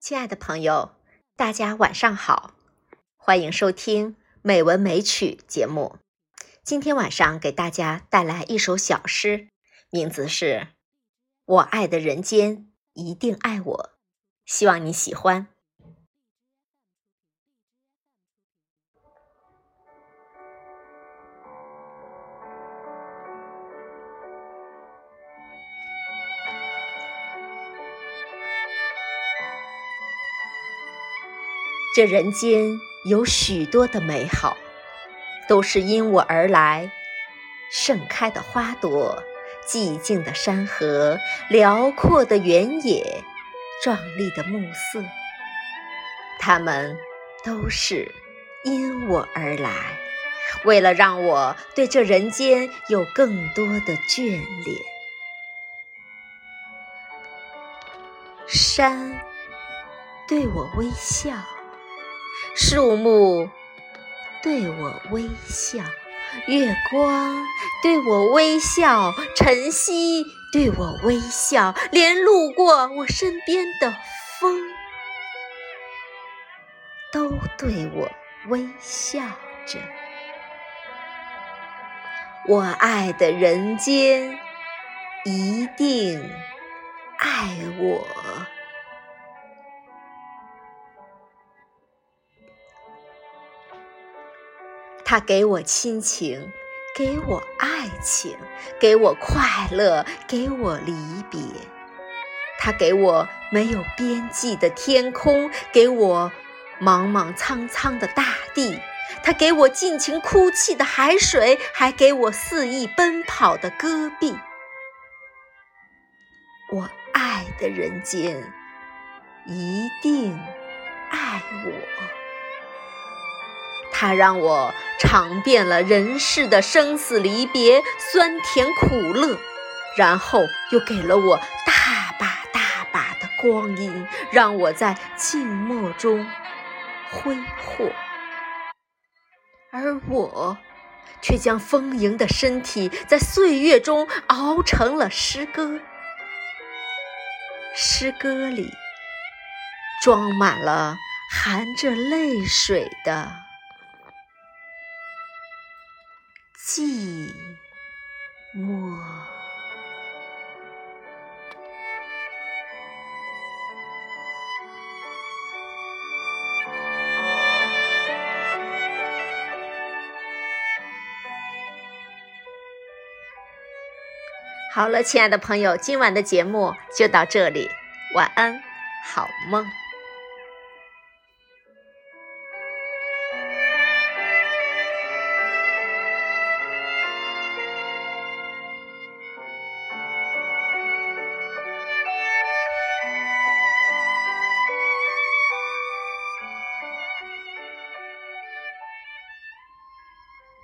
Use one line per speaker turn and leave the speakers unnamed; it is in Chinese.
亲爱的朋友，大家晚上好，欢迎收听《美文美曲》节目。今天晚上给大家带来一首小诗，名字是《我爱的人间一定爱我》，希望你喜欢。这人间有许多的美好，都是因我而来。盛开的花朵，寂静的山河，辽阔的原野，壮丽的暮色，它们都是因我而来，为了让我对这人间有更多的眷恋。山对我微笑。树木对我微笑，月光对我微笑，晨曦对我微笑，连路过我身边的风都对我微笑着。我爱的人间一定爱我。他给我亲情，给我爱情，给我快乐，给我离别。他给我没有边际的天空，给我茫茫苍苍的大地。他给我尽情哭泣的海水，还给我肆意奔跑的戈壁。我爱的人间，一定爱我。他让我尝遍了人世的生死离别、酸甜苦乐，然后又给了我大把大把的光阴，让我在静默中挥霍，而我却将丰盈的身体在岁月中熬成了诗歌。诗歌里装满了含着泪水的。寂寞。好了，亲爱的朋友，今晚的节目就到这里，晚安，好梦。